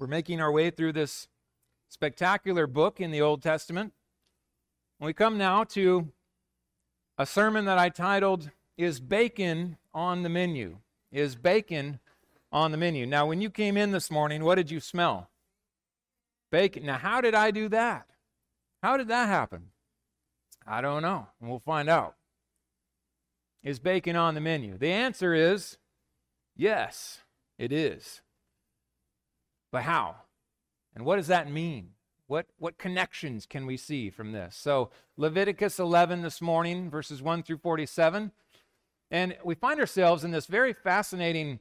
We're making our way through this spectacular book in the Old Testament. We come now to a sermon that I titled, Is Bacon on the Menu? Is Bacon on the Menu? Now, when you came in this morning, what did you smell? Bacon. Now, how did I do that? How did that happen? I don't know. And we'll find out. Is bacon on the menu? The answer is yes, it is. But how? And what does that mean? What, what connections can we see from this? So, Leviticus 11 this morning, verses 1 through 47. And we find ourselves in this very fascinating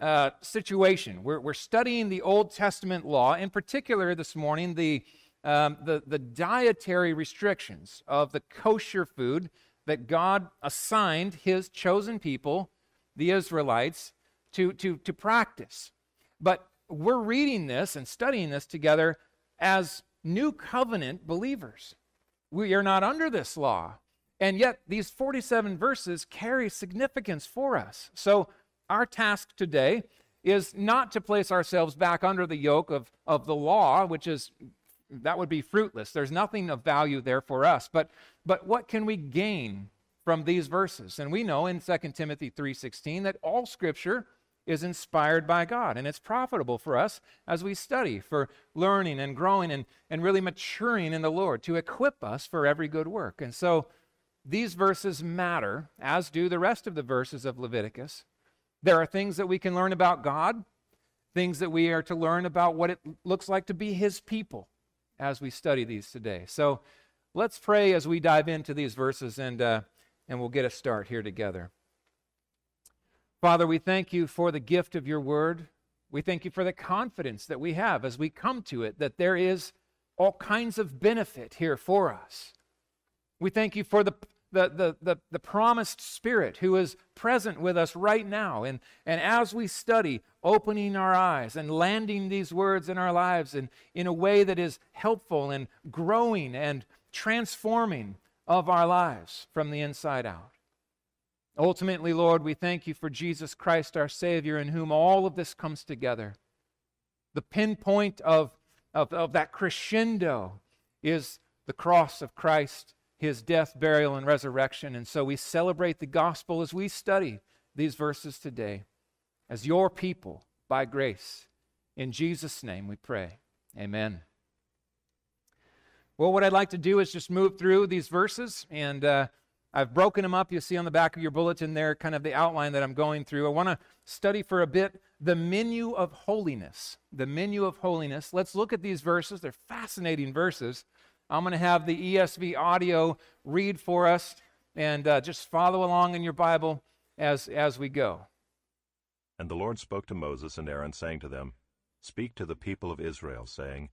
uh, situation. We're, we're studying the Old Testament law, in particular this morning, the, um, the, the dietary restrictions of the kosher food that God assigned his chosen people, the Israelites, to, to, to practice. But we're reading this and studying this together as new covenant believers. We are not under this law. And yet, these 47 verses carry significance for us. So, our task today is not to place ourselves back under the yoke of, of the law, which is that would be fruitless. There's nothing of value there for us. But, but what can we gain from these verses? And we know in 2 Timothy 3:16 that all scripture is inspired by God. And it's profitable for us as we study, for learning and growing and, and really maturing in the Lord to equip us for every good work. And so these verses matter, as do the rest of the verses of Leviticus. There are things that we can learn about God, things that we are to learn about what it looks like to be His people as we study these today. So let's pray as we dive into these verses and, uh, and we'll get a start here together. Father, we thank you for the gift of your word. We thank you for the confidence that we have as we come to it, that there is all kinds of benefit here for us. We thank you for the, the, the, the, the, promised Spirit who is present with us right now. And, and as we study, opening our eyes and landing these words in our lives in, in a way that is helpful and growing and transforming of our lives from the inside out. Ultimately, Lord, we thank you for Jesus Christ, our Savior, in whom all of this comes together. The pinpoint of, of, of that crescendo is the cross of Christ, his death, burial, and resurrection. And so we celebrate the gospel as we study these verses today as your people by grace. In Jesus' name we pray. Amen. Well, what I'd like to do is just move through these verses and. Uh, I've broken them up. You'll see on the back of your bulletin there, kind of the outline that I'm going through. I want to study for a bit the menu of holiness. The menu of holiness. Let's look at these verses. They're fascinating verses. I'm going to have the ESV audio read for us and uh, just follow along in your Bible as, as we go. And the Lord spoke to Moses and Aaron, saying to them, Speak to the people of Israel, saying,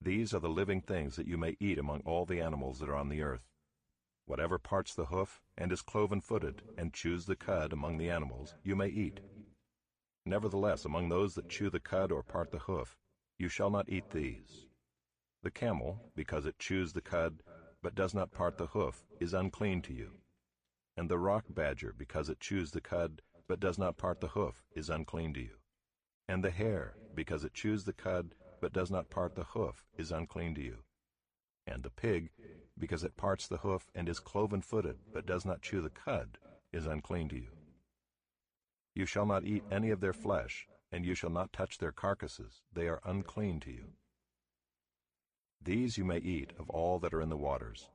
These are the living things that you may eat among all the animals that are on the earth. Whatever parts the hoof, and is cloven-footed, and chews the cud among the animals, you may eat. Nevertheless, among those that chew the cud or part the hoof, you shall not eat these. The camel, because it chews the cud, but does not part the hoof, is unclean to you. And the rock badger, because it chews the cud, but does not part the hoof, is unclean to you. And the hare, because it chews the cud, but does not part the hoof, is unclean to you. And the pig, because it parts the hoof and is cloven-footed, but does not chew the cud, is unclean to you. You shall not eat any of their flesh, and you shall not touch their carcasses, they are unclean to you. These you may eat of all that are in the waters.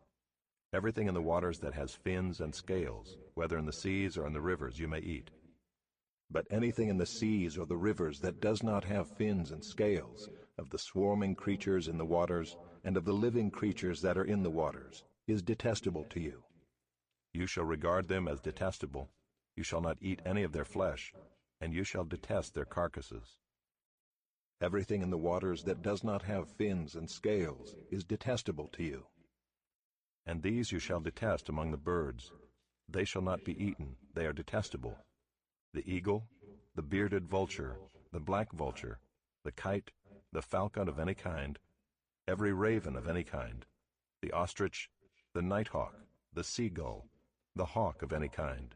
Everything in the waters that has fins and scales, whether in the seas or in the rivers, you may eat. But anything in the seas or the rivers that does not have fins and scales, of the swarming creatures in the waters, and of the living creatures that are in the waters, is detestable to you. You shall regard them as detestable. You shall not eat any of their flesh, and you shall detest their carcasses. Everything in the waters that does not have fins and scales is detestable to you. And these you shall detest among the birds. They shall not be eaten, they are detestable. The eagle, the bearded vulture, the black vulture, the kite, the falcon of any kind, every raven of any kind, the ostrich, the nighthawk, the seagull, the hawk of any kind,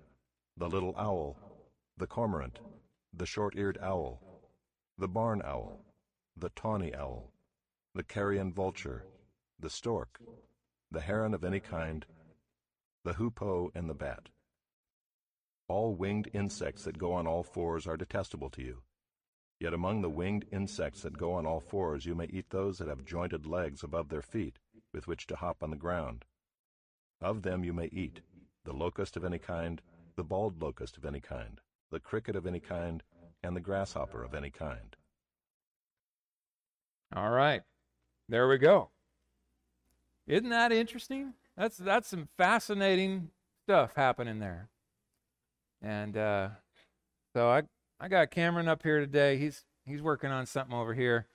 the little owl, the cormorant, the short-eared owl, the barn owl, the tawny owl, the carrion vulture, the stork, the heron of any kind, the hoopoe, and the bat. All winged insects that go on all fours are detestable to you. Yet among the winged insects that go on all fours you may eat those that have jointed legs above their feet, with which to hop on the ground. Of them you may eat the locust of any kind, the bald locust of any kind, the cricket of any kind, and the grasshopper of any kind. All right. There we go. Isn't that interesting? That's that's some fascinating stuff happening there. And uh, so I I got Cameron up here today. He's he's working on something over here,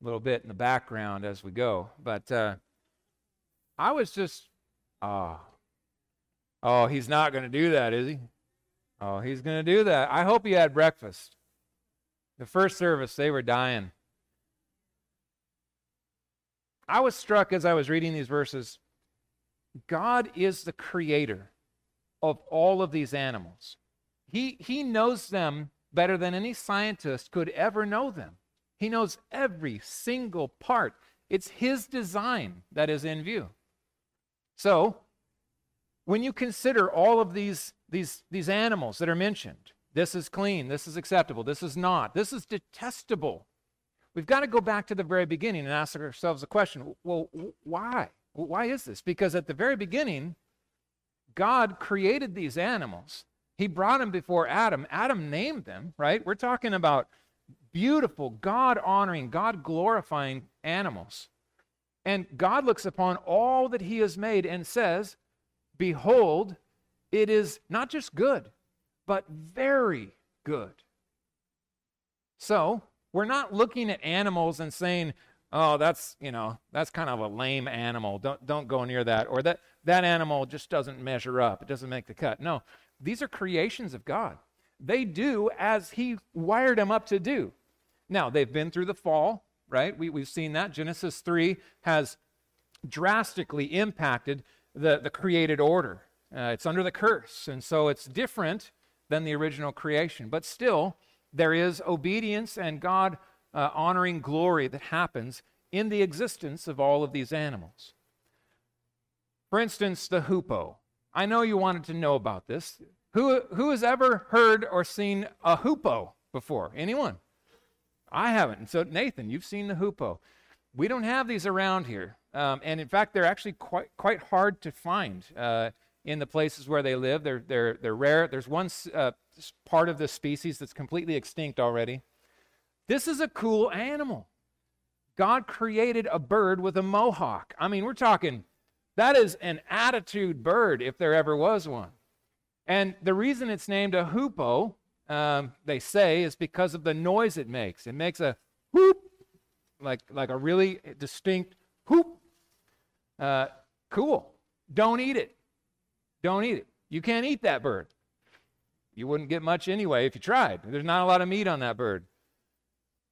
a little bit in the background as we go. But uh, I was just, oh, oh, he's not going to do that, is he? Oh, he's going to do that. I hope he had breakfast. The first service, they were dying. I was struck as I was reading these verses. God is the creator of all of these animals. He, he knows them better than any scientist could ever know them. He knows every single part. It's his design that is in view. So, when you consider all of these, these, these animals that are mentioned, this is clean, this is acceptable, this is not, this is detestable, we've got to go back to the very beginning and ask ourselves the question well, why? Why is this? Because at the very beginning, God created these animals he brought them before Adam. Adam named them, right? We're talking about beautiful, God honoring, God glorifying animals. And God looks upon all that He has made and says, Behold, it is not just good, but very good. So, we're not looking at animals and saying, oh, that's, you know, that's kind of a lame animal. Don't, don't go near that. Or that, that animal just doesn't measure up. It doesn't make the cut. No, these are creations of God. They do as He wired them up to do. Now, they've been through the fall, right? We, we've seen that. Genesis 3 has drastically impacted the, the created order. Uh, it's under the curse, and so it's different than the original creation. But still, there is obedience and God uh, honoring glory that happens in the existence of all of these animals. For instance, the hoopoe. I know you wanted to know about this. Who, who has ever heard or seen a hoopoe before? Anyone? I haven't. And So, Nathan, you've seen the hoopoe. We don't have these around here. Um, and in fact, they're actually quite, quite hard to find uh, in the places where they live. They're, they're, they're rare. There's one uh, part of the species that's completely extinct already. This is a cool animal. God created a bird with a mohawk. I mean, we're talking that is an attitude bird if there ever was one. And the reason it's named a hoopoe, um, they say, is because of the noise it makes. It makes a whoop, like, like a really distinct whoop. Uh, cool. Don't eat it. Don't eat it. You can't eat that bird. You wouldn't get much anyway if you tried. There's not a lot of meat on that bird.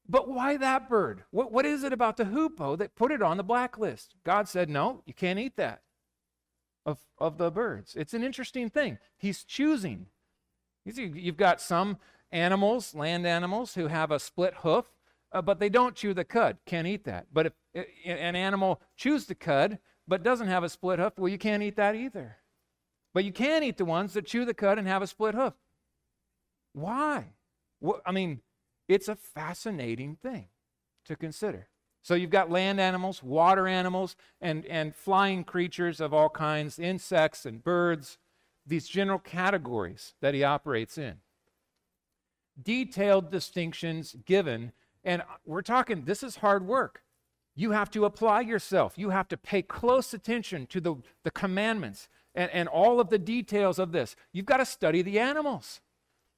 But why that bird? What, what is it about the hoopoe that put it on the blacklist? God said, no, you can't eat that of, of the birds. It's an interesting thing. He's choosing. You've got some animals, land animals, who have a split hoof, uh, but they don't chew the cud. Can't eat that. But if an animal chews the cud but doesn't have a split hoof, well, you can't eat that either. But you can eat the ones that chew the cud and have a split hoof. Why? I mean, it's a fascinating thing to consider. So you've got land animals, water animals, and, and flying creatures of all kinds, insects and birds, these general categories that he operates in. Detailed distinctions given, and we're talking, this is hard work. You have to apply yourself. You have to pay close attention to the, the commandments and, and all of the details of this. You've got to study the animals.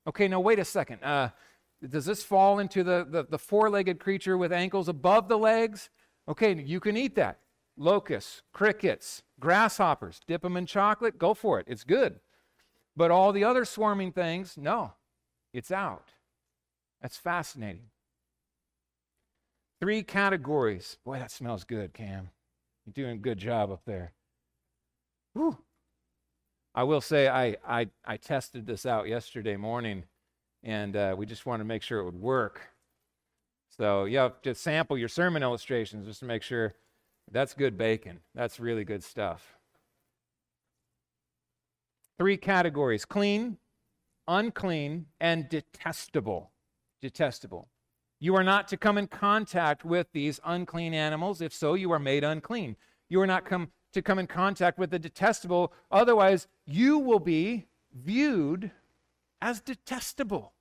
Okay, now wait a second. Uh, does this fall into the, the, the four legged creature with ankles above the legs? Okay, you can eat that. Locusts, crickets, grasshoppers, dip them in chocolate, go for it. It's good. But all the other swarming things, no, it's out. That's fascinating. Three categories. Boy, that smells good, Cam. You're doing a good job up there. Whew. I will say I, I, I tested this out yesterday morning and uh, we just wanted to make sure it would work. So you have to sample your sermon illustrations just to make sure that's good bacon. That's really good stuff. Three categories clean, unclean, and detestable. Detestable. You are not to come in contact with these unclean animals. If so, you are made unclean. You are not come to come in contact with the detestable. Otherwise, you will be viewed as detestable,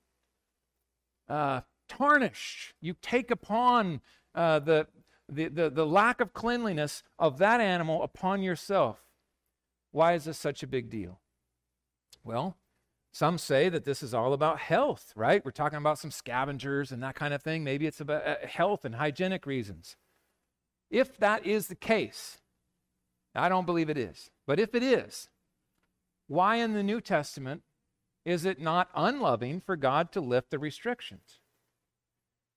uh, tarnished. You take upon uh, the, the, the, the lack of cleanliness of that animal upon yourself. Why is this such a big deal? Well, some say that this is all about health, right? We're talking about some scavengers and that kind of thing. Maybe it's about uh, health and hygienic reasons. If that is the case, I don't believe it is, but if it is, why in the New Testament is it not unloving for God to lift the restrictions?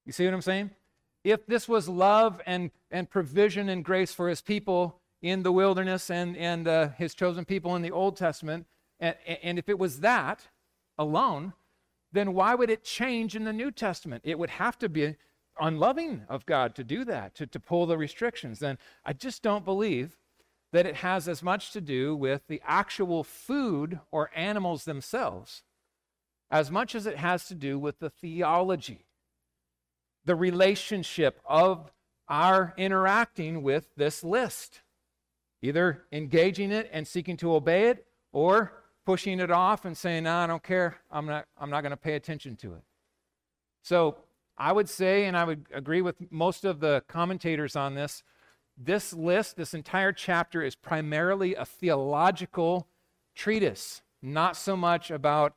You see what I'm saying? If this was love and, and provision and grace for his people in the wilderness and, and uh, his chosen people in the Old Testament, and, and if it was that alone, then why would it change in the New Testament? It would have to be unloving of God to do that, to, to pull the restrictions. Then I just don't believe that it has as much to do with the actual food or animals themselves as much as it has to do with the theology, the relationship of our interacting with this list, either engaging it and seeking to obey it or pushing it off and saying, no, I don't care. I'm not, I'm not going to pay attention to it. So I would say, and I would agree with most of the commentators on this, this list, this entire chapter, is primarily a theological treatise, not so much about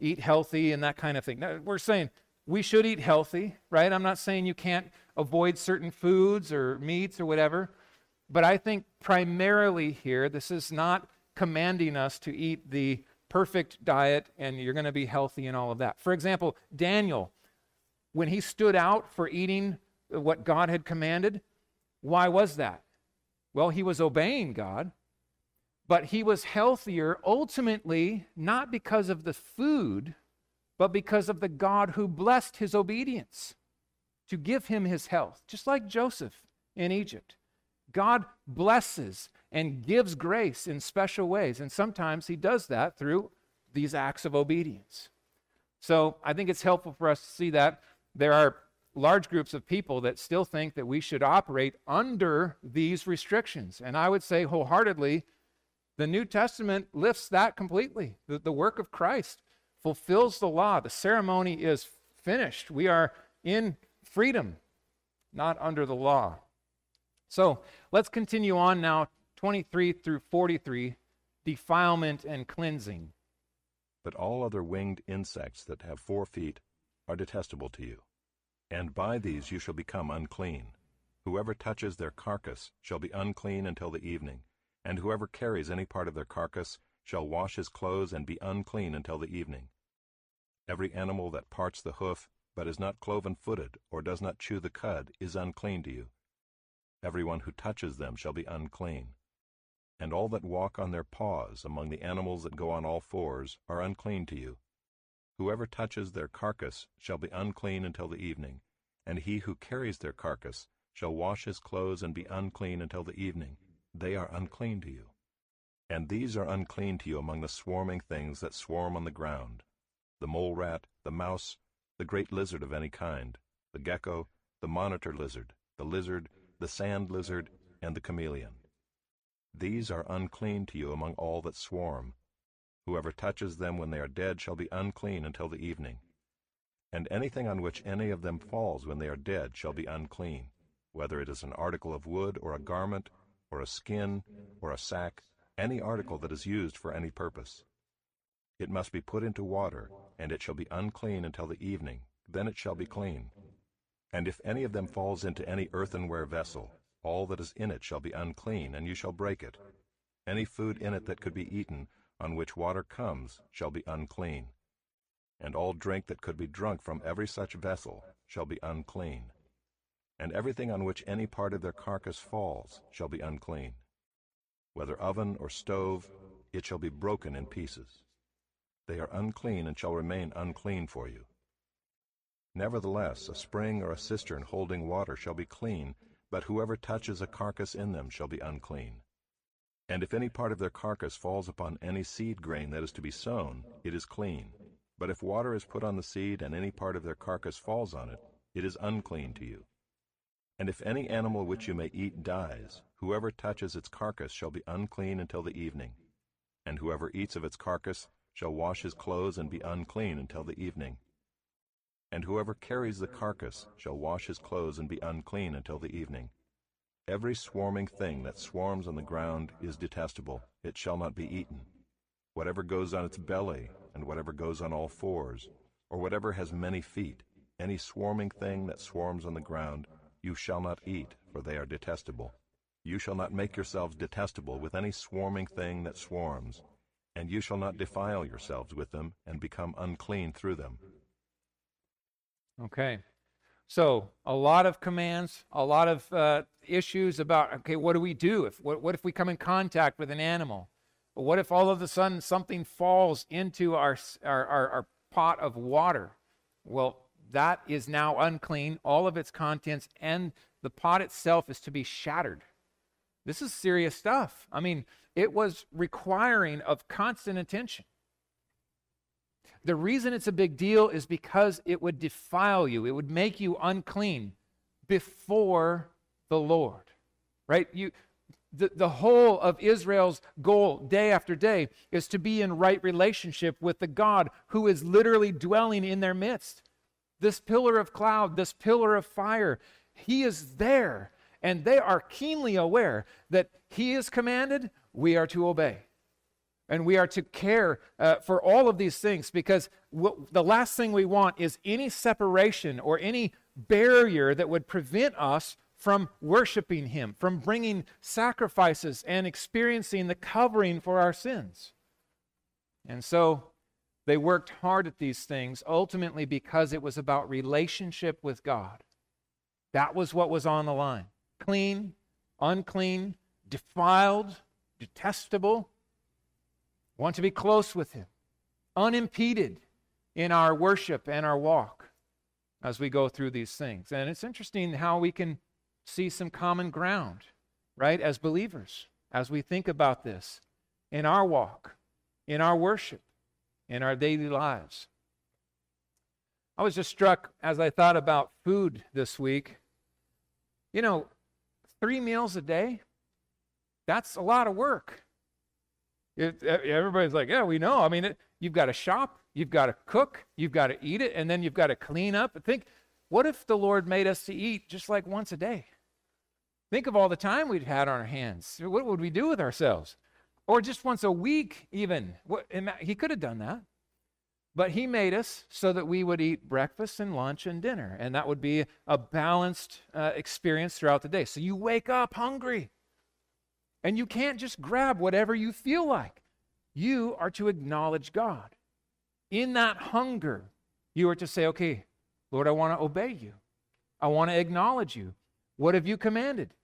eat healthy and that kind of thing. Now, we're saying we should eat healthy, right? I'm not saying you can't avoid certain foods or meats or whatever, but I think primarily here, this is not commanding us to eat the perfect diet and you're going to be healthy and all of that. For example, Daniel, when he stood out for eating what God had commanded, why was that? Well, he was obeying God, but he was healthier ultimately not because of the food, but because of the God who blessed his obedience to give him his health, just like Joseph in Egypt. God blesses and gives grace in special ways, and sometimes he does that through these acts of obedience. So I think it's helpful for us to see that there are large groups of people that still think that we should operate under these restrictions. And I would say wholeheartedly, the New Testament lifts that completely. The, the work of Christ fulfills the law. The ceremony is finished. We are in freedom, not under the law. So let's continue on now, 23 through 43 defilement and cleansing. But all other winged insects that have four feet are detestable to you and by these you shall become unclean. Whoever touches their carcass shall be unclean until the evening, and whoever carries any part of their carcass shall wash his clothes and be unclean until the evening. Every animal that parts the hoof, but is not cloven-footed, or does not chew the cud, is unclean to you. Every one who touches them shall be unclean. And all that walk on their paws among the animals that go on all fours are unclean to you. Whoever touches their carcass shall be unclean until the evening, and he who carries their carcass shall wash his clothes and be unclean until the evening. They are unclean to you. And these are unclean to you among the swarming things that swarm on the ground the mole rat, the mouse, the great lizard of any kind, the gecko, the monitor lizard, the lizard, the sand lizard, and the chameleon. These are unclean to you among all that swarm, Whoever touches them when they are dead shall be unclean until the evening. And anything on which any of them falls when they are dead shall be unclean, whether it is an article of wood, or a garment, or a skin, or a sack, any article that is used for any purpose. It must be put into water, and it shall be unclean until the evening, then it shall be clean. And if any of them falls into any earthenware vessel, all that is in it shall be unclean, and you shall break it. Any food in it that could be eaten on which water comes shall be unclean, and all drink that could be drunk from every such vessel shall be unclean, and everything on which any part of their carcass falls shall be unclean. Whether oven or stove, it shall be broken in pieces. They are unclean and shall remain unclean for you. Nevertheless, a spring or a cistern holding water shall be clean, but whoever touches a carcass in them shall be unclean. And if any part of their carcass falls upon any seed grain that is to be sown, it is clean. But if water is put on the seed, and any part of their carcass falls on it, it is unclean to you. And if any animal which you may eat dies, whoever touches its carcass shall be unclean until the evening. And whoever eats of its carcass shall wash his clothes and be unclean until the evening. And whoever carries the carcass shall wash his clothes and be unclean until the evening. Every swarming thing that swarms on the ground is detestable, it shall not be eaten. Whatever goes on its belly, and whatever goes on all fours, or whatever has many feet, any swarming thing that swarms on the ground, you shall not eat, for they are detestable. You shall not make yourselves detestable with any swarming thing that swarms, and you shall not defile yourselves with them and become unclean through them. Okay. So a lot of commands, a lot of uh, issues about okay, what do we do if what, what if we come in contact with an animal? what if all of a sudden something falls into our, our, our, our pot of water? Well, that is now unclean, all of its contents, and the pot itself is to be shattered. This is serious stuff. I mean, it was requiring of constant attention. The reason it's a big deal is because it would defile you, it would make you unclean before the Lord. Right? You the, the whole of Israel's goal day after day is to be in right relationship with the God who is literally dwelling in their midst. This pillar of cloud, this pillar of fire, he is there. And they are keenly aware that he is commanded, we are to obey. And we are to care uh, for all of these things because the last thing we want is any separation or any barrier that would prevent us from worshiping Him, from bringing sacrifices and experiencing the covering for our sins. And so they worked hard at these things, ultimately because it was about relationship with God. That was what was on the line clean, unclean, defiled, detestable want to be close with Him, unimpeded in our worship and our walk as we go through these things. And it's interesting how we can see some common ground, right, as believers, as we think about this in our walk, in our worship, in our daily lives. I was just struck as I thought about food this week. You know, three meals a day, that's a lot of work. It, everybody's like, yeah, we know. I mean, it, you've got to shop, you've got to cook, you've got to eat it, and then you've got to clean up. Think, what if the Lord made us to eat just like once a day? Think of all the time we'd had on our hands. What would we do with ourselves? Or just once a week, even. What, he could have done that. But he made us so that we would eat breakfast and lunch and dinner, and that would be a balanced uh, experience throughout the day. So you wake up hungry. And you can't just grab whatever you feel like. You are to acknowledge God. In that hunger, you are to say, okay, Lord, I want to obey you. I want to acknowledge you. What have you commanded?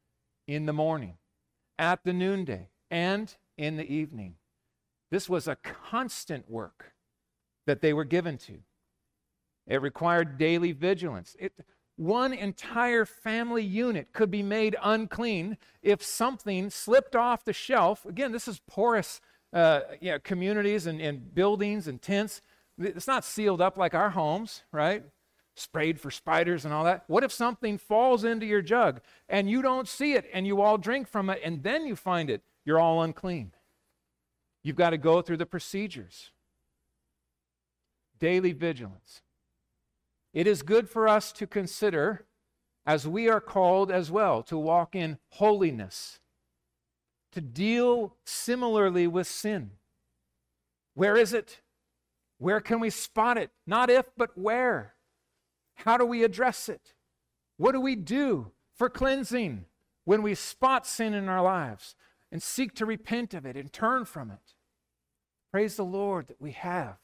In the morning, at the noonday, and in the evening. This was a constant work that they were given to. It required daily vigilance. It, one entire family unit could be made unclean if something slipped off the shelf. Again, this is porous uh, you know, communities and, and buildings and tents. It's not sealed up like our homes, right? Sprayed for spiders and all that. What if something falls into your jug and you don't see it and you all drink from it and then you find it? You're all unclean. You've got to go through the procedures. Daily vigilance. It is good for us to consider, as we are called as well, to walk in holiness, to deal similarly with sin. Where is it? Where can we spot it? Not if, but where. How do we address it? What do we do for cleansing when we spot sin in our lives and seek to repent of it and turn from it? Praise the Lord that we have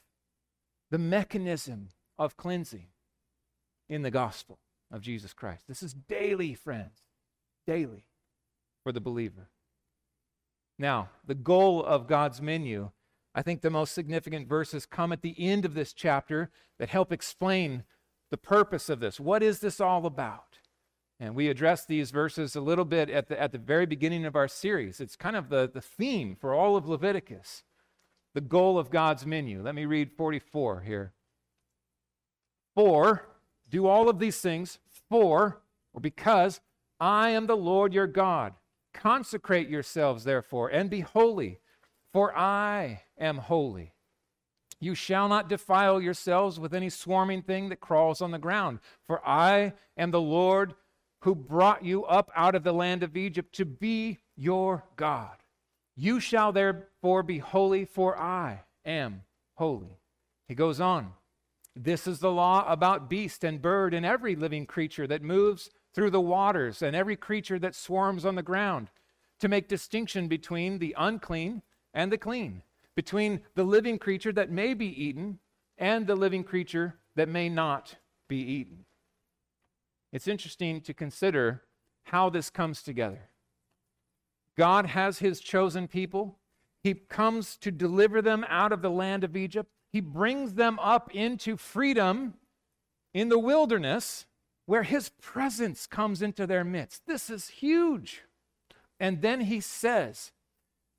the mechanism of cleansing in the gospel of Jesus Christ. This is daily, friends, daily for the believer. Now, the goal of God's menu, I think the most significant verses come at the end of this chapter that help explain the purpose of this. What is this all about? And we addressed these verses a little bit at the, at the very beginning of our series. It's kind of the, the theme for all of Leviticus, the goal of God's menu. Let me read 44 here. For, do all of these things, for, or because I am the Lord your God. Consecrate yourselves, therefore, and be holy, for I am holy. You shall not defile yourselves with any swarming thing that crawls on the ground, for I am the Lord who brought you up out of the land of Egypt to be your God. You shall therefore be holy, for I am holy. He goes on. This is the law about beast and bird and every living creature that moves through the waters and every creature that swarms on the ground, to make distinction between the unclean and the clean, between the living creature that may be eaten and the living creature that may not be eaten. It's interesting to consider how this comes together. God has his chosen people. He comes to deliver them out of the land of Egypt. He brings them up into freedom in the wilderness where his presence comes into their midst. This is huge. And then he says,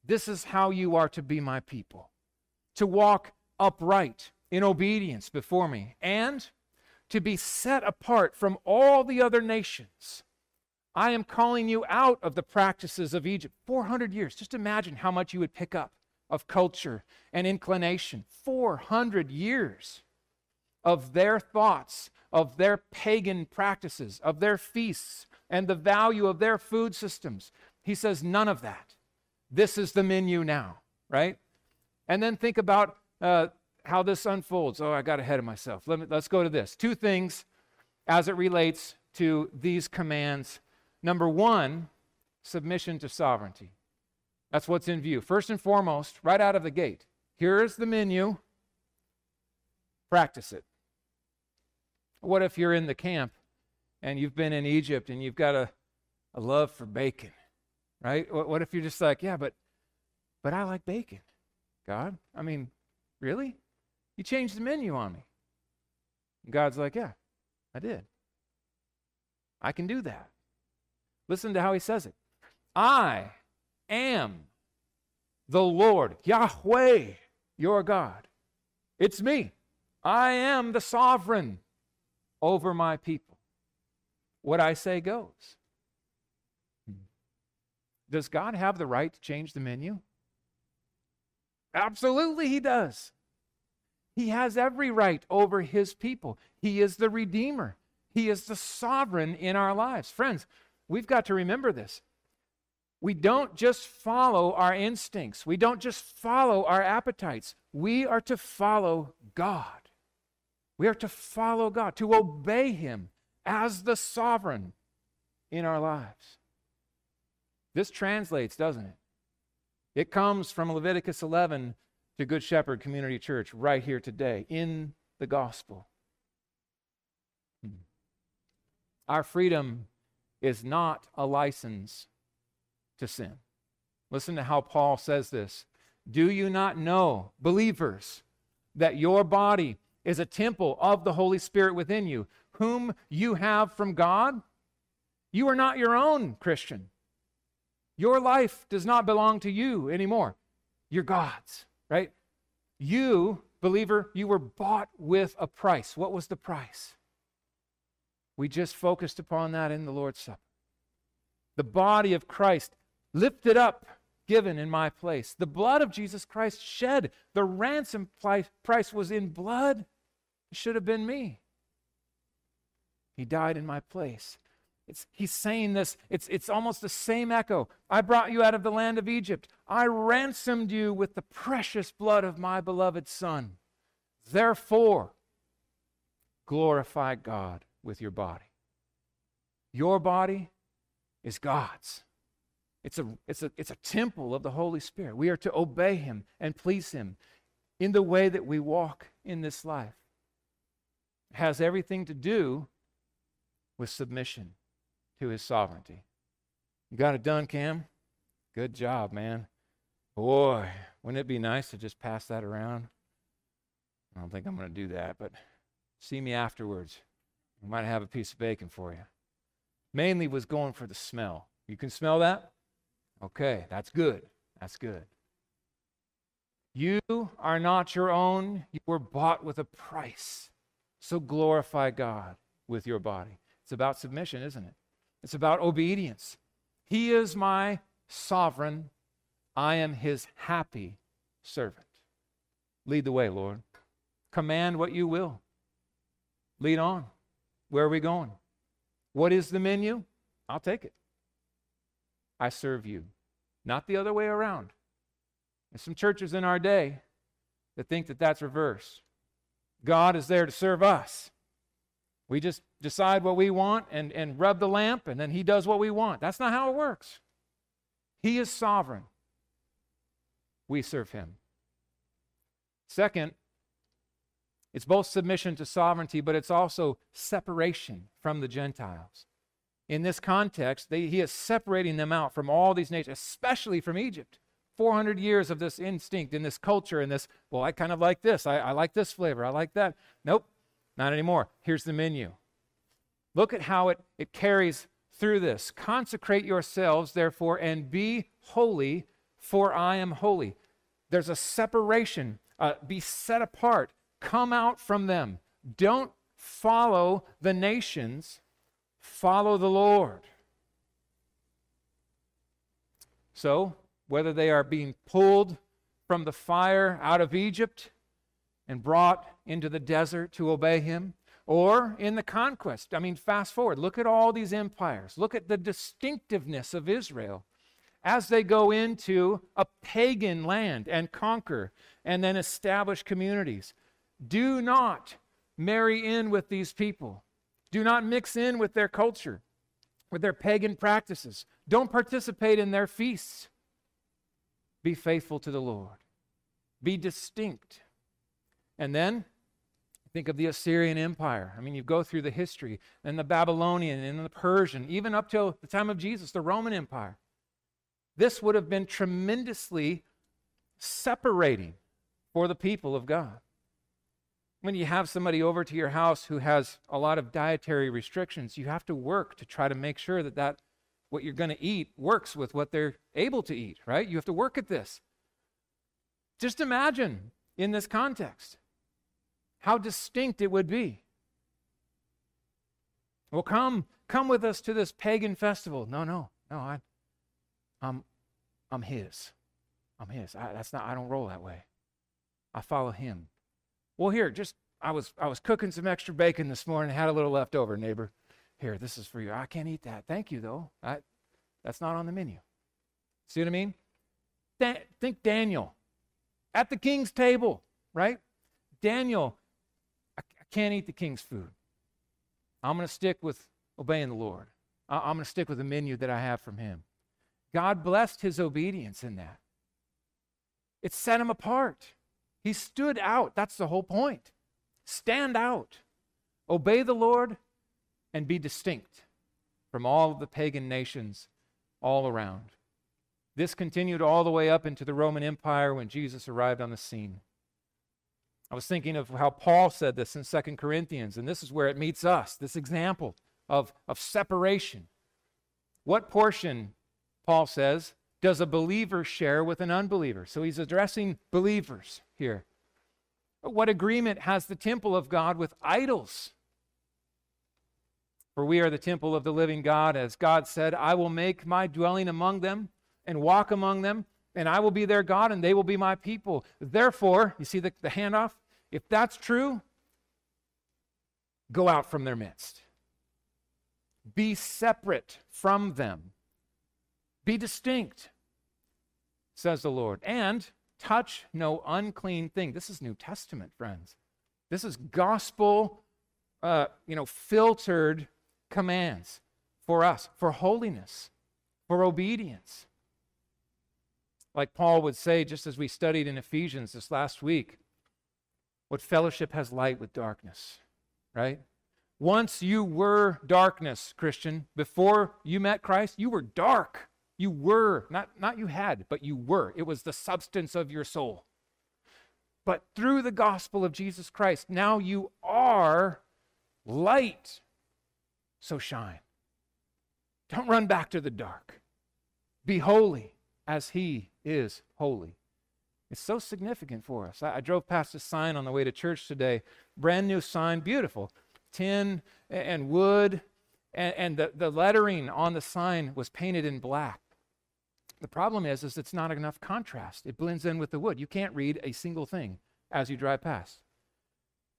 This is how you are to be my people, to walk upright in obedience before me, and to be set apart from all the other nations. I am calling you out of the practices of Egypt. 400 years. Just imagine how much you would pick up of culture and inclination. 400 years of their thoughts, of their pagan practices, of their feasts, and the value of their food systems. He says, none of that. This is the menu now, right? And then think about uh, how this unfolds. Oh, I got ahead of myself. Let me, let's go to this. Two things as it relates to these commands. Number one, submission to sovereignty. That's what's in view. First and foremost, right out of the gate, here's the menu. Practice it. What if you're in the camp and you've been in Egypt and you've got a, a love for bacon, right? What, what if you're just like, yeah, but but I like bacon, God? I mean, really? You changed the menu on me. And God's like, yeah, I did. I can do that. Listen to how he says it. I am the Lord, Yahweh, your God. It's me. I am the sovereign over my people. What I say goes. Does God have the right to change the menu? Absolutely, He does. He has every right over His people. He is the Redeemer, He is the sovereign in our lives. Friends, we've got to remember this. We don't just follow our instincts. We don't just follow our appetites. We are to follow God. We are to follow God, to obey Him as the sovereign in our lives. This translates, doesn't it? It comes from Leviticus 11 to Good Shepherd Community Church right here today in the gospel. Hmm. Our freedom is not a license to sin. Listen to how Paul says this. Do you not know, believers, that your body is a temple of the Holy Spirit within you, whom you have from God. You are not your own, Christian. Your life does not belong to you anymore. You're God's, right? You, believer, you were bought with a price. What was the price? We just focused upon that in the Lord's Supper. The body of Christ lifted up given in my place. The blood of Jesus Christ shed. The ransom price was in blood. It should have been me. He died in my place. It's, he's saying this, it's, it's almost the same echo. I brought you out of the land of Egypt. I ransomed you with the precious blood of my beloved Son. Therefore, glorify God with your body. Your body is God's. It's a, it's, a, it's a temple of the Holy Spirit. We are to obey Him and please Him in the way that we walk in this life It has everything to do with submission to his sovereignty. You got it done, Cam? Good job, man. Boy, wouldn't it be nice to just pass that around? I don't think I'm going to do that, but see me afterwards. I might have a piece of bacon for you. Mainly was going for the smell. You can smell that? Okay, that's good. That's good. You are not your own. You were bought with a price. So glorify God with your body. It's about submission, isn't it? It's about obedience. He is my sovereign. I am his happy servant. Lead the way, Lord. Command what you will. Lead on. Where are we going? What is the menu? I'll take it. I serve you, not the other way around. There's some churches in our day that think that that's reverse. God is there to serve us. We just decide what we want and, and rub the lamp, and then He does what we want. That's not how it works. He is sovereign. We serve Him. Second, it's both submission to sovereignty, but it's also separation from the Gentiles. In this context, they, he is separating them out from all these nations, especially from Egypt. 400 years of this instinct in this culture and this, well, I kind of like this. I, I like this flavor. I like that. Nope, not anymore. Here's the menu. Look at how it, it carries through this. Consecrate yourselves, therefore, and be holy, for I am holy. There's a separation. Uh, be set apart. Come out from them. Don't follow the nations, follow the Lord. So, whether they are being pulled from the fire out of Egypt and brought into the desert to obey him, or in the conquest. I mean, fast forward, look at all these empires, look at the distinctiveness of Israel as they go into a pagan land and conquer and then establish communities. Do not marry in with these people. Do not mix in with their culture, with their pagan practices. Don't participate in their feasts. Be faithful to the Lord. Be distinct. And then think of the Assyrian Empire. I mean, you go through the history, and the Babylonian and the Persian, even up till the time of Jesus, the Roman Empire. This would have been tremendously separating for the people of God. When you have somebody over to your house who has a lot of dietary restrictions, you have to work to try to make sure that that what you're going to eat works with what they're able to eat, right? You have to work at this. Just imagine in this context how distinct it would be. Well, come, come with us to this pagan festival. No, no, no. I, I'm, I'm his. I'm his. I, that's not. I don't roll that way. I follow him. Well, here, just I was I was cooking some extra bacon this morning. Had a little left over, neighbor. Here, this is for you. I can't eat that. Thank you, though. I, that's not on the menu. See what I mean? Da- think Daniel at the king's table, right? Daniel, I, I can't eat the king's food. I'm going to stick with obeying the Lord. I, I'm going to stick with the menu that I have from him. God blessed his obedience in that. It set him apart. He stood out. That's the whole point. Stand out. Obey the Lord and be distinct from all of the pagan nations all around. This continued all the way up into the Roman Empire when Jesus arrived on the scene. I was thinking of how Paul said this in 2 Corinthians, and this is where it meets us this example of, of separation. What portion, Paul says, does a believer share with an unbeliever? So he's addressing believers here. What agreement has the temple of God with idols? For we are the temple of the living God. As God said, I will make my dwelling among them and walk among them, and I will be their God, and they will be my people. Therefore, you see the, the handoff? If that's true, go out from their midst. Be separate from them. Be distinct, says the Lord. And touch no unclean thing. This is New Testament, friends. This is gospel, uh, you know, filtered commands for us, for holiness, for obedience. Like Paul would say, just as we studied in Ephesians this last week, what fellowship has light with darkness, right? Once you were darkness, Christian. Before you met Christ, you were dark. You were, not, not you had, but you were. It was the substance of your soul. But through the gospel of Jesus Christ, now you are light So shine. Don't run back to the dark. Be holy as he is holy. It's so significant for us. I, I, drove past a sign on the way to church today, brand new sign, beautiful, tin and wood, and, and the, the lettering on the sign was painted in black. The problem is, is it's not enough contrast. It blends in with the wood. You can't read a single thing as you drive past.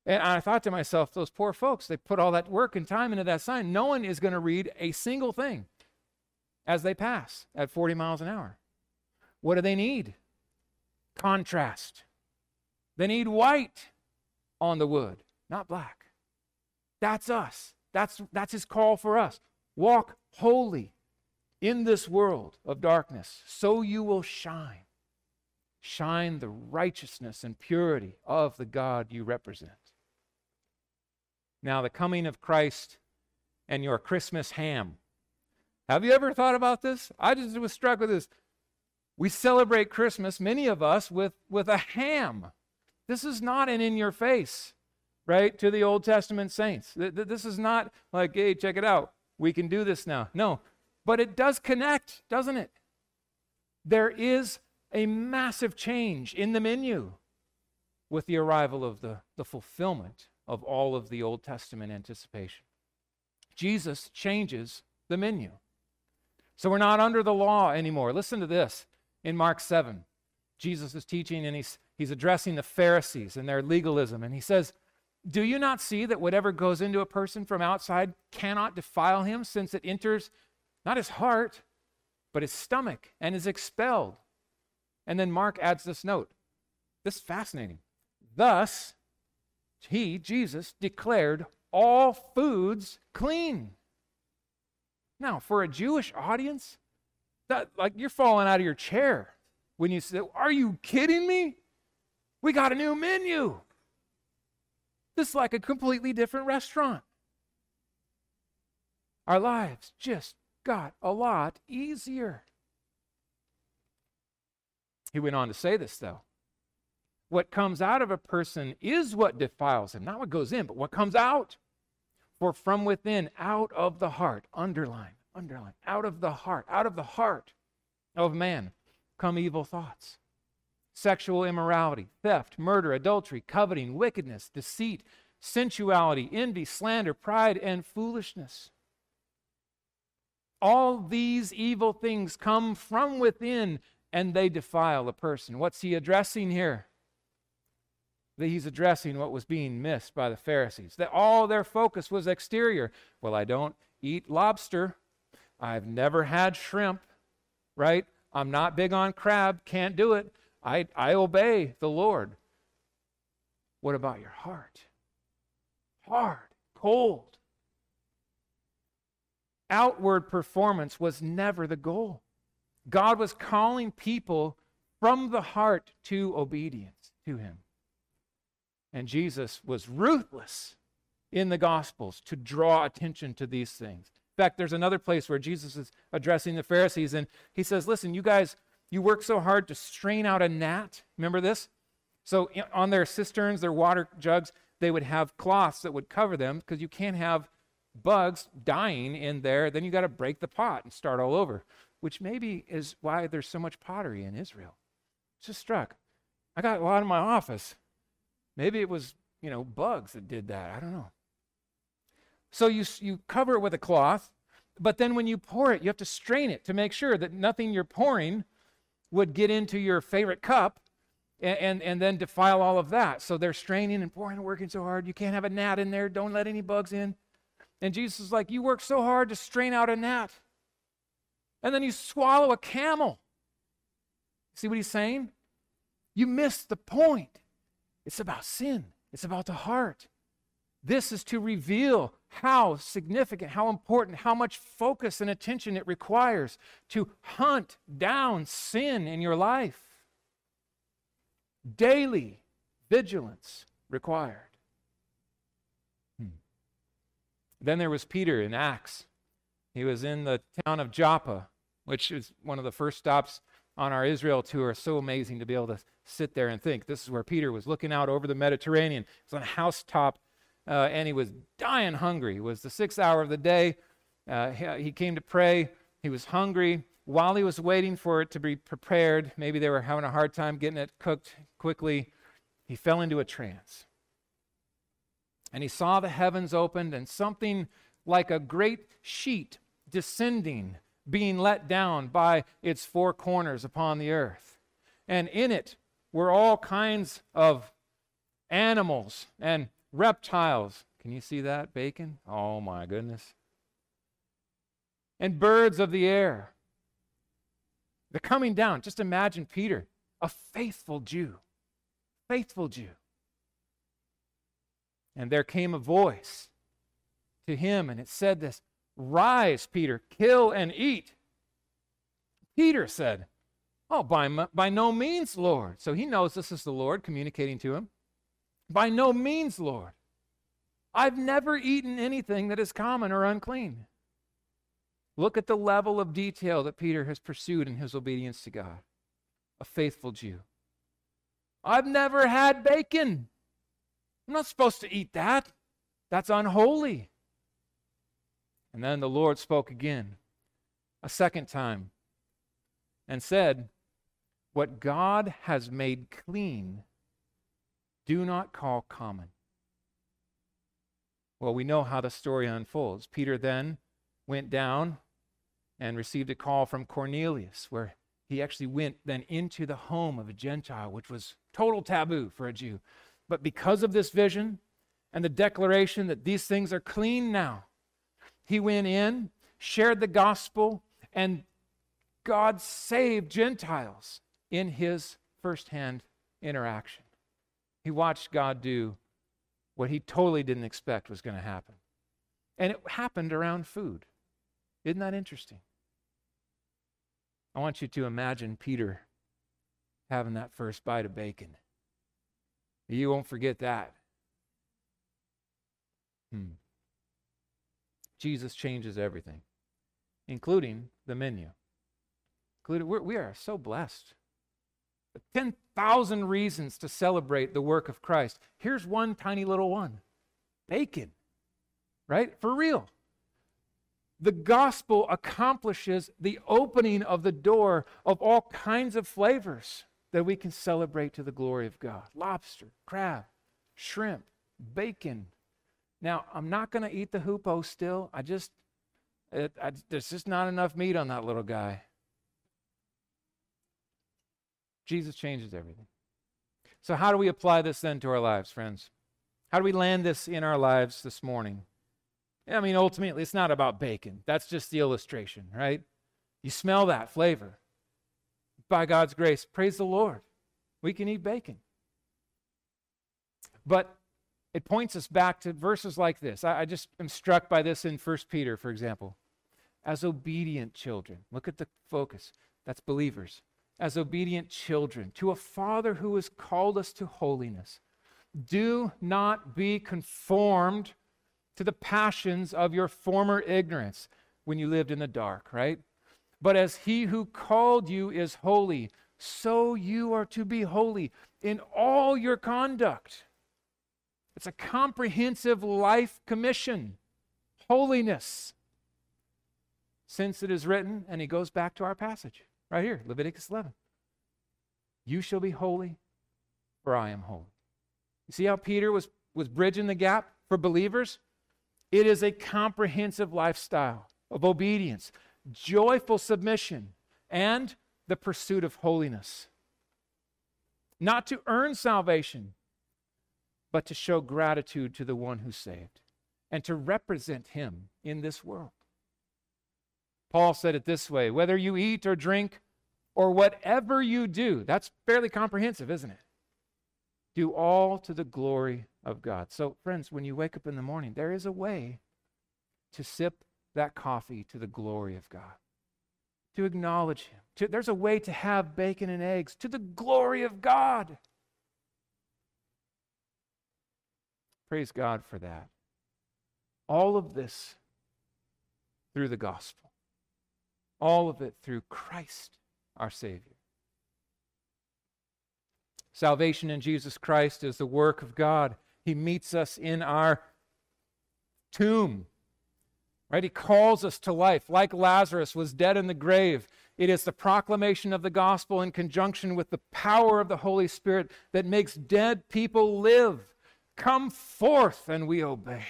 And I thought to myself, those poor folks, they put all that work and time into that sign. No one is going to read a single thing as they pass at 40 miles an hour. What do they need? Contrast. They need white on the wood, not black. That's us. That's, that's his call for us. Walk holy in this world of darkness, so you will shine. Shine the righteousness and purity of the God you represent. Now, the coming of Christ and your Christmas ham. Have you ever thought about this? I just was struck with this. We celebrate Christmas, many of us, with, with a ham. This is not an in your face, right, to the Old Testament saints. This is not like, hey, check it out. We can do this now. No, but it does connect, doesn't it? There is a massive change in the menu with the arrival of the, the fulfillment of all of the Old Testament anticipation. Jesus changes the menu. So we're not under the law anymore. Listen to this in Mark 7. Jesus is teaching and he's, he's addressing the Pharisees and their legalism. And he says, Do you not see that whatever goes into a person from outside cannot defile him, since it enters not his heart, but his stomach and is expelled? And then Mark adds this note. This is fascinating. Thus, he, Jesus, declared all foods clean. Now, for a Jewish audience, that like you're falling out of your chair when you say, Are you kidding me? We got a new menu. This is like a completely different restaurant. Our lives just got a lot easier. He went on to say this, though. What comes out of a person is what defiles him, not what goes in, but what comes out. For from within, out of the heart, underline, underline, out of the heart, out of the heart of man come evil thoughts sexual immorality, theft, murder, adultery, coveting, wickedness, deceit, sensuality, envy, slander, pride, and foolishness. All these evil things come from within and they defile a person. What's he addressing here? That he's addressing what was being missed by the Pharisees. That all their focus was exterior. Well, I don't eat lobster. I've never had shrimp, right? I'm not big on crab, can't do it. I, I obey the Lord. What about your heart? Hard, cold. Outward performance was never the goal. God was calling people from the heart to obedience to Him. And Jesus was ruthless in the Gospels to draw attention to these things. In fact, there's another place where Jesus is addressing the Pharisees, and he says, Listen, you guys, you work so hard to strain out a gnat. Remember this? So on their cisterns, their water jugs, they would have cloths that would cover them because you can't have bugs dying in there. Then you got to break the pot and start all over which maybe is why there's so much pottery in Israel. Just struck. I got a lot in my office. Maybe it was, you know, bugs that did that. I don't know. So you, you cover it with a cloth, but then when you pour it, you have to strain it to make sure that nothing you're pouring would get into your favorite cup and, and, and then defile all of that. So they're straining and pouring and working so hard. You can't have a gnat in there. Don't let any bugs in. And Jesus is like, You work so hard to strain out a gnat and then you swallow a camel. See what he's saying? You missed the point. It's about sin, it's about the heart. This is to reveal how significant, how important, how much focus and attention it requires to hunt down sin in your life. Daily vigilance required. Hmm. Then there was Peter in Acts. He was in the town of Joppa, which is one of the first stops on our Israel tour. So amazing to be able to sit there and think. This is where Peter was looking out over the Mediterranean. He was on a housetop uh, and he was dying hungry. It was the sixth hour of the day. Uh, he, he came to pray. He was hungry. While he was waiting for it to be prepared, maybe they were having a hard time getting it cooked quickly, he fell into a trance. And he saw the heavens opened and something like a great sheet descending, being let down by its four corners upon the earth. And in it were all kinds of animals and reptiles. Can you see that? Bacon? Oh my goodness. And birds of the air. They're coming down. Just imagine Peter, a faithful Jew. Faithful Jew. And there came a voice to him, and it said this Rise, Peter, kill and eat. Peter said, Oh, by, by no means, Lord. So he knows this is the Lord communicating to him. By no means, Lord. I've never eaten anything that is common or unclean. Look at the level of detail that Peter has pursued in his obedience to God. A faithful Jew. I've never had bacon. I'm not supposed to eat that. That's unholy. And then the Lord spoke again, a second time, and said, What God has made clean, do not call common. Well, we know how the story unfolds. Peter then went down and received a call from Cornelius, where he actually went then into the home of a Gentile, which was total taboo for a Jew. But because of this vision and the declaration that these things are clean now, he went in, shared the gospel, and God saved Gentiles in his firsthand interaction. He watched God do what he totally didn't expect was going to happen. And it happened around food. Isn't that interesting? I want you to imagine Peter having that first bite of bacon. You won't forget that. Hmm. Jesus changes everything, including the menu. Including, we're, we are so blessed. 10,000 reasons to celebrate the work of Christ. Here's one tiny little one bacon, right? For real. The gospel accomplishes the opening of the door of all kinds of flavors that we can celebrate to the glory of God lobster, crab, shrimp, bacon. Now, I'm not going to eat the hoopoe still. I just, it, I, there's just not enough meat on that little guy. Jesus changes everything. So, how do we apply this then to our lives, friends? How do we land this in our lives this morning? I mean, ultimately, it's not about bacon. That's just the illustration, right? You smell that flavor. By God's grace, praise the Lord. We can eat bacon. But it points us back to verses like this. I, I just am struck by this in 1 Peter, for example. As obedient children, look at the focus. That's believers as obedient children to a Father who has called us to holiness. Do not be conformed to the passions of your former ignorance when you lived in the dark, right? But as he who called you is holy, so you are to be holy in all your conduct. It's a comprehensive life commission, holiness. Since it is written, and he goes back to our passage Right here, Leviticus 11. You shall be holy, for I am holy. You see how Peter was, was bridging the gap for believers? It is a comprehensive lifestyle of obedience, joyful submission, and the pursuit of holiness. Not to earn salvation, but to show gratitude to the one who saved and to represent him in this world. Paul said it this way whether you eat or drink or whatever you do, that's fairly comprehensive, isn't it? Do all to the glory of God. So, friends, when you wake up in the morning, there is a way to sip that coffee to the glory of God, to acknowledge Him. To, there's a way to have bacon and eggs to the glory of God. Praise God for that. All of this through the gospel. All of it through Christ, our Savior. Salvation in Jesus Christ is the work of God. He meets us in our tomb. Right? He calls us to life, like Lazarus was dead in the grave. It is the proclamation of the gospel in conjunction with the power of the Holy Spirit that makes dead people live. Come forth and we obey.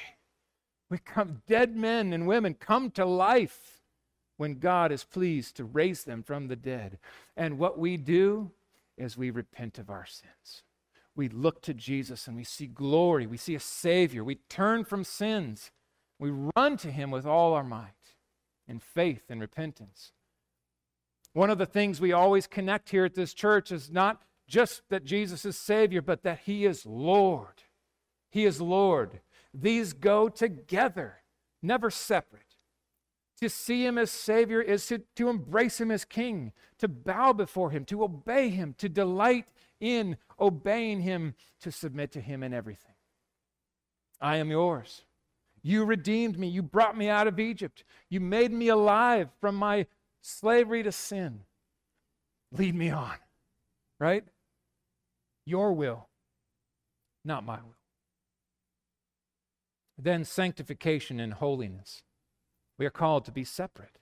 We come, dead men and women come to life when God is pleased to raise them from the dead. And what we do is we repent of our sins. We look to Jesus and we see glory. We see a Savior. We turn from sins. We run to Him with all our might in faith and repentance. One of the things we always connect here at this church is not just that Jesus is Savior, but that He is Lord. He is Lord. These go together, never separate. To see Him as Savior is to, to embrace Him as King, to bow before Him, to obey Him, to delight in obeying Him, to submit to Him in everything. I am yours. You redeemed me. You brought me out of Egypt. You made me alive from my slavery to sin. Lead me on, right? Your will, not my will. Then sanctification and holiness. We are called to be separate.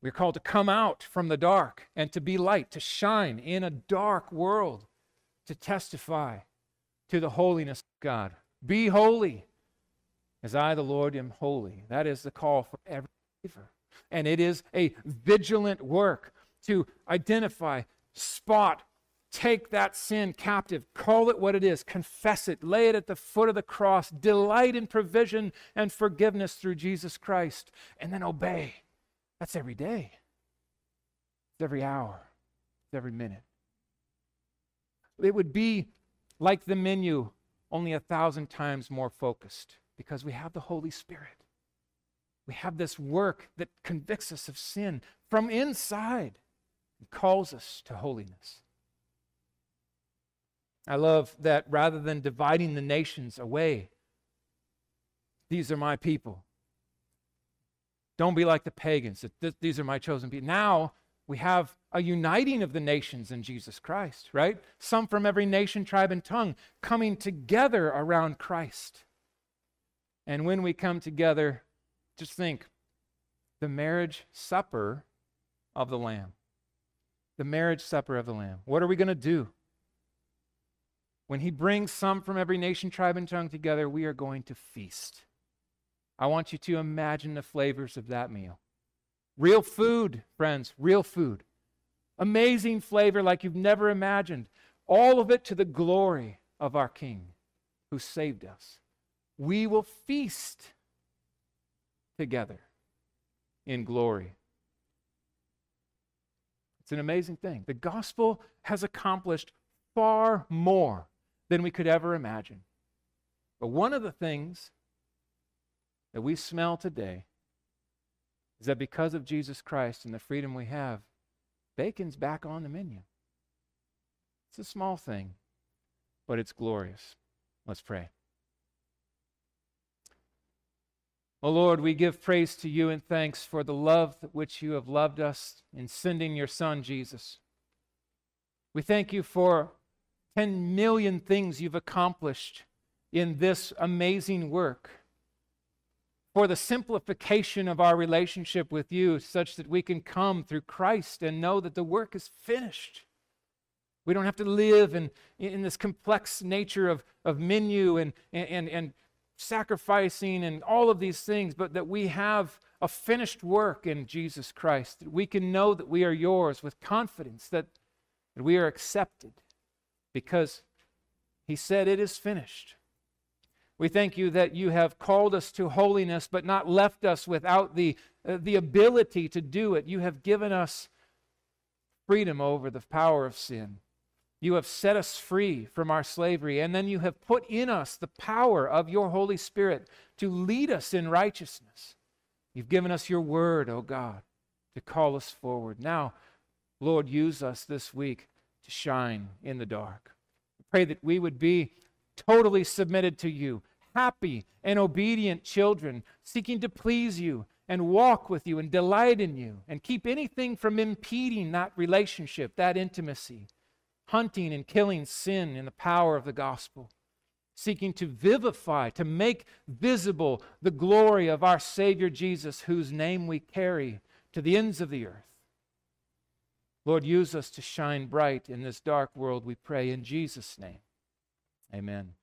We are called to come out from the dark and to be light, to shine in a dark world, to testify to the holiness of God. Be holy as I, the Lord, am holy. That is the call for every believer. And it is a vigilant work to identify, spot, take that sin captive, call it what it is, confess it, lay it at the foot of the cross, delight in provision and forgiveness through Jesus Christ, and then obey. That's every day, it's every hour, it's every minute. It would be like the menu, only a thousand times more focused, because we have the Holy Spirit. We have this work that convicts us of sin from inside and calls us to holiness. I love that rather than dividing the nations away, these are my people. Don't be like the pagans. These are my chosen people. Now we have a uniting of the nations in Jesus Christ, right? Some from every nation, tribe, and tongue coming together around Christ. And when we come together, just think the marriage supper of the Lamb. The marriage supper of the Lamb. What are we going to do? When he brings some from every nation, tribe, and tongue together, we are going to feast. I want you to imagine the flavors of that meal. Real food, friends, real food. Amazing flavor like you've never imagined. All of it to the glory of our King who saved us. We will feast together in glory. It's an amazing thing. The gospel has accomplished far more than we could ever imagine. But one of the things that we smell today is that because of Jesus Christ and the freedom we have, bacon's back on the menu. It's a small thing, but it's glorious. Let's pray. O oh Lord, we give praise to you and thanks for the love which you have loved us in sending your Son, Jesus. We thank you for 10 million things you've accomplished in this amazing work, for the simplification of our relationship with you, such that we can come through Christ and know that the work is finished. We don't have to live in, in this complex nature of, of menu and, and, and sacrificing and all of these things, but that we have a finished work in Jesus Christ, that we can know that we are yours with confidence, that, that we are accepted because he said, It is finished. We thank you that you have called us to holiness, but not left us without the, uh, the ability to do it. You have given us freedom over the power of sin. You have set us free from our slavery, and then you have put in us the power of your Holy Spirit to lead us in righteousness. You've given us your word, O oh God, to call us forward. Now, Lord, use us this week to shine in the dark. Pray that we would be totally submitted to you, happy and obedient children, seeking to please you and walk with you and delight in you and keep anything from impeding that relationship, that intimacy, hunting and killing sin in the power of the gospel. seeking to vivify, to make visible the glory of our Savior Jesus, whose name we carry to the ends of the earth. Lord, use us to shine bright in this dark world, we pray in Jesus' name. Amen.